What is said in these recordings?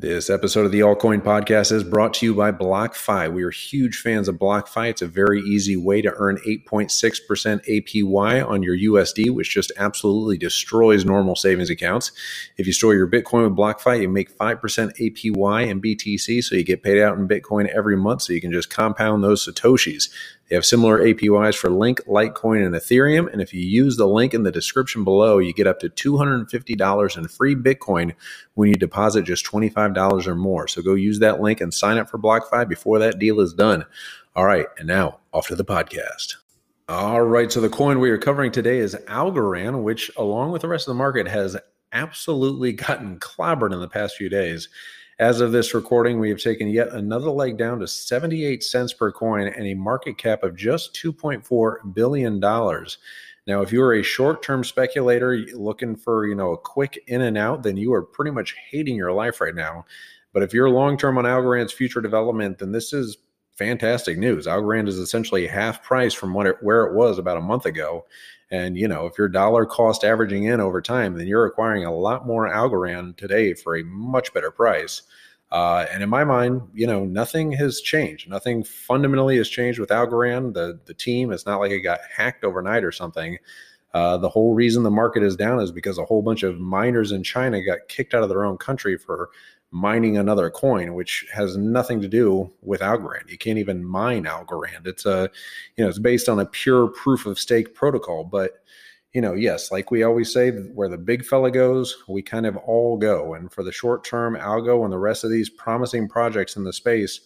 This episode of the Altcoin Podcast is brought to you by BlockFi. We are huge fans of BlockFi. It's a very easy way to earn 8.6% APY on your USD, which just absolutely destroys normal savings accounts. If you store your Bitcoin with BlockFi, you make 5% APY in BTC, so you get paid out in Bitcoin every month, so you can just compound those Satoshis. They have similar APYs for Link, Litecoin, and Ethereum. And if you use the link in the description below, you get up to $250 in free Bitcoin when you deposit just $25 or more. So go use that link and sign up for BlockFi before that deal is done. All right, and now off to the podcast. All right, so the coin we are covering today is Algorand, which, along with the rest of the market, has absolutely gotten clobbered in the past few days. As of this recording, we have taken yet another leg down to 78 cents per coin and a market cap of just $2.4 billion. Now, if you're a short-term speculator looking for, you know, a quick in and out, then you are pretty much hating your life right now. But if you're long-term on Algorand's future development, then this is fantastic news. Algorand is essentially half price from what it, where it was about a month ago. And you know, if you're dollar cost averaging in over time, then you're acquiring a lot more Algorand today for a much better price. Uh, and in my mind, you know, nothing has changed. Nothing fundamentally has changed with Algorand. The the team, it's not like it got hacked overnight or something. Uh, the whole reason the market is down is because a whole bunch of miners in China got kicked out of their own country for mining another coin, which has nothing to do with Algorand. You can't even mine Algorand. It's a, you know, it's based on a pure proof of stake protocol. But, you know, yes, like we always say, where the big fella goes, we kind of all go. And for the short term, Algo and the rest of these promising projects in the space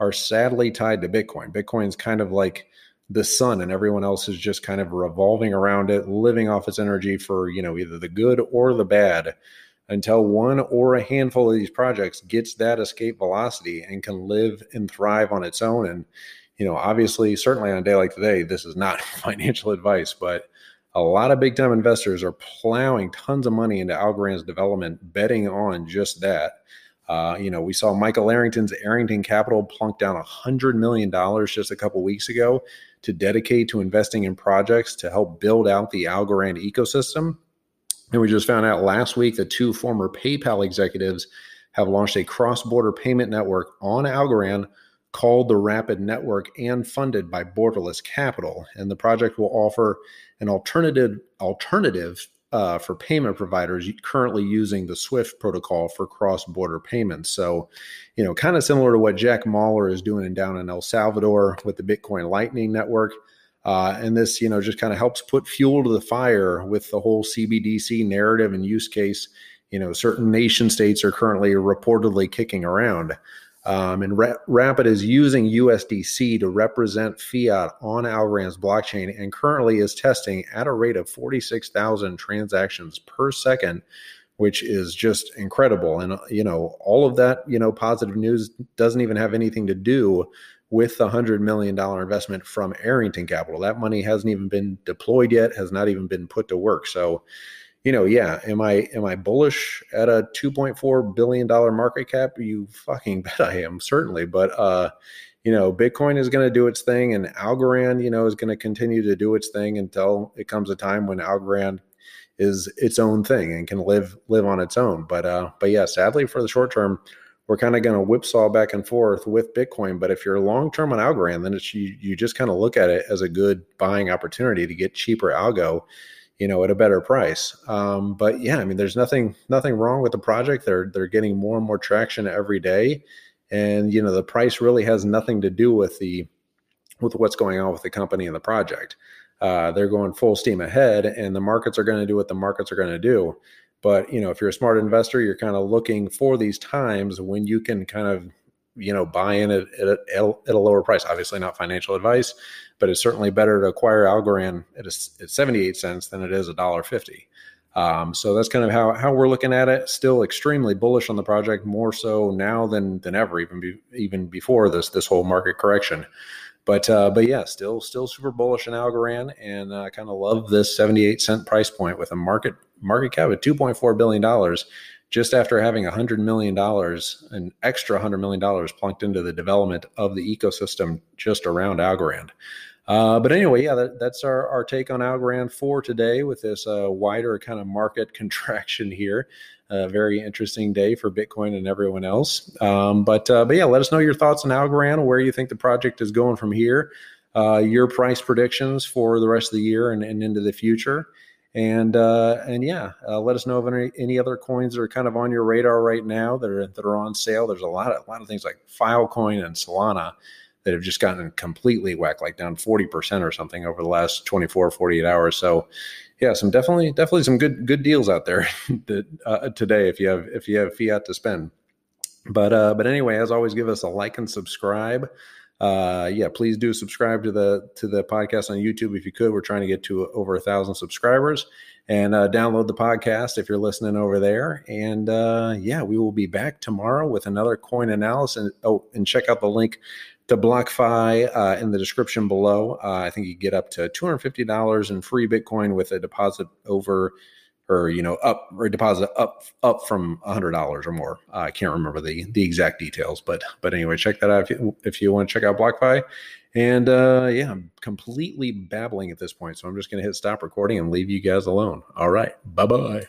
are sadly tied to Bitcoin. Bitcoin's kind of like the sun and everyone else is just kind of revolving around it, living off its energy for, you know, either the good or the bad until one or a handful of these projects gets that escape velocity and can live and thrive on its own. And, you know, obviously, certainly on a day like today, this is not financial advice, but a lot of big time investors are plowing tons of money into Algorand's development, betting on just that. Uh, you know, we saw Michael Arrington's Arrington Capital plunk down $100 million just a couple weeks ago to dedicate to investing in projects to help build out the Algorand ecosystem. And we just found out last week that two former PayPal executives have launched a cross border payment network on Algorand called the Rapid Network and funded by Borderless Capital. And the project will offer an alternative alternative uh, for payment providers currently using the SWIFT protocol for cross-border payments. So, you know, kind of similar to what Jack Mallers is doing down in El Salvador with the Bitcoin Lightning Network. Uh, and this, you know, just kind of helps put fuel to the fire with the whole CBDC narrative and use case. You know, certain nation states are currently reportedly kicking around. Um, and Ra- Rapid is using USDC to represent fiat on Algorand's blockchain and currently is testing at a rate of 46,000 transactions per second, which is just incredible. And, you know, all of that, you know, positive news doesn't even have anything to do with the $100 million investment from Arrington Capital. That money hasn't even been deployed yet, has not even been put to work. So, you know, yeah, am I am I bullish at a 2.4 billion dollar market cap? You fucking bet I am, certainly. But uh, you know, Bitcoin is going to do its thing and Algorand, you know, is going to continue to do its thing until it comes a time when Algorand is its own thing and can live live on its own. But uh, but yeah, sadly for the short term, we're kind of going to whipsaw back and forth with Bitcoin. But if you're long term on Algorand, then it's you, you just kind of look at it as a good buying opportunity to get cheaper algo, you know, at a better price. Um, but yeah, I mean, there's nothing nothing wrong with the project. They're they're getting more and more traction every day, and you know, the price really has nothing to do with the with what's going on with the company and the project. Uh, they're going full steam ahead, and the markets are going to do what the markets are going to do. But you know, if you're a smart investor, you're kind of looking for these times when you can kind of you know buy in at, at, a, at a lower price. Obviously, not financial advice, but it's certainly better to acquire Algorand at, a, at 78 cents than it is a dollar fifty. Um, so that's kind of how, how we're looking at it. Still extremely bullish on the project, more so now than than ever, even be, even before this this whole market correction. But uh, but yeah, still still super bullish in Algorand, and uh, kind of love this 78 cent price point with a market market cap of 2.4 billion dollars. Just after having $100 million, an extra $100 million plunked into the development of the ecosystem just around Algorand. Uh, but anyway, yeah, that, that's our, our take on Algorand for today with this uh, wider kind of market contraction here. A very interesting day for Bitcoin and everyone else. Um, but uh, but yeah, let us know your thoughts on Algorand, where you think the project is going from here, uh, your price predictions for the rest of the year and, and into the future. And uh, and yeah, uh, let us know of any, any other coins that are kind of on your radar right now that are that are on sale. There's a lot of a lot of things like Filecoin and Solana that have just gotten completely whacked, like down 40% or something over the last 24, 48 hours. So yeah, some definitely, definitely some good, good deals out there that uh, today, if you have, if you have fiat to spend. But, uh, but anyway, as always, give us a like and subscribe. Uh, yeah, please do subscribe to the, to the podcast on YouTube. If you could, we're trying to get to over a thousand subscribers and uh, download the podcast if you're listening over there. And uh, yeah, we will be back tomorrow with another coin analysis. Oh, and check out the link to BlockFi uh, in the description below. Uh, I think you get up to $250 in free Bitcoin with a deposit over or you know up or deposit up up from a $100 or more. Uh, I can't remember the the exact details, but but anyway, check that out if you, if you want to check out BlockFi. And uh, yeah, I'm completely babbling at this point, so I'm just going to hit stop recording and leave you guys alone. All right, bye bye.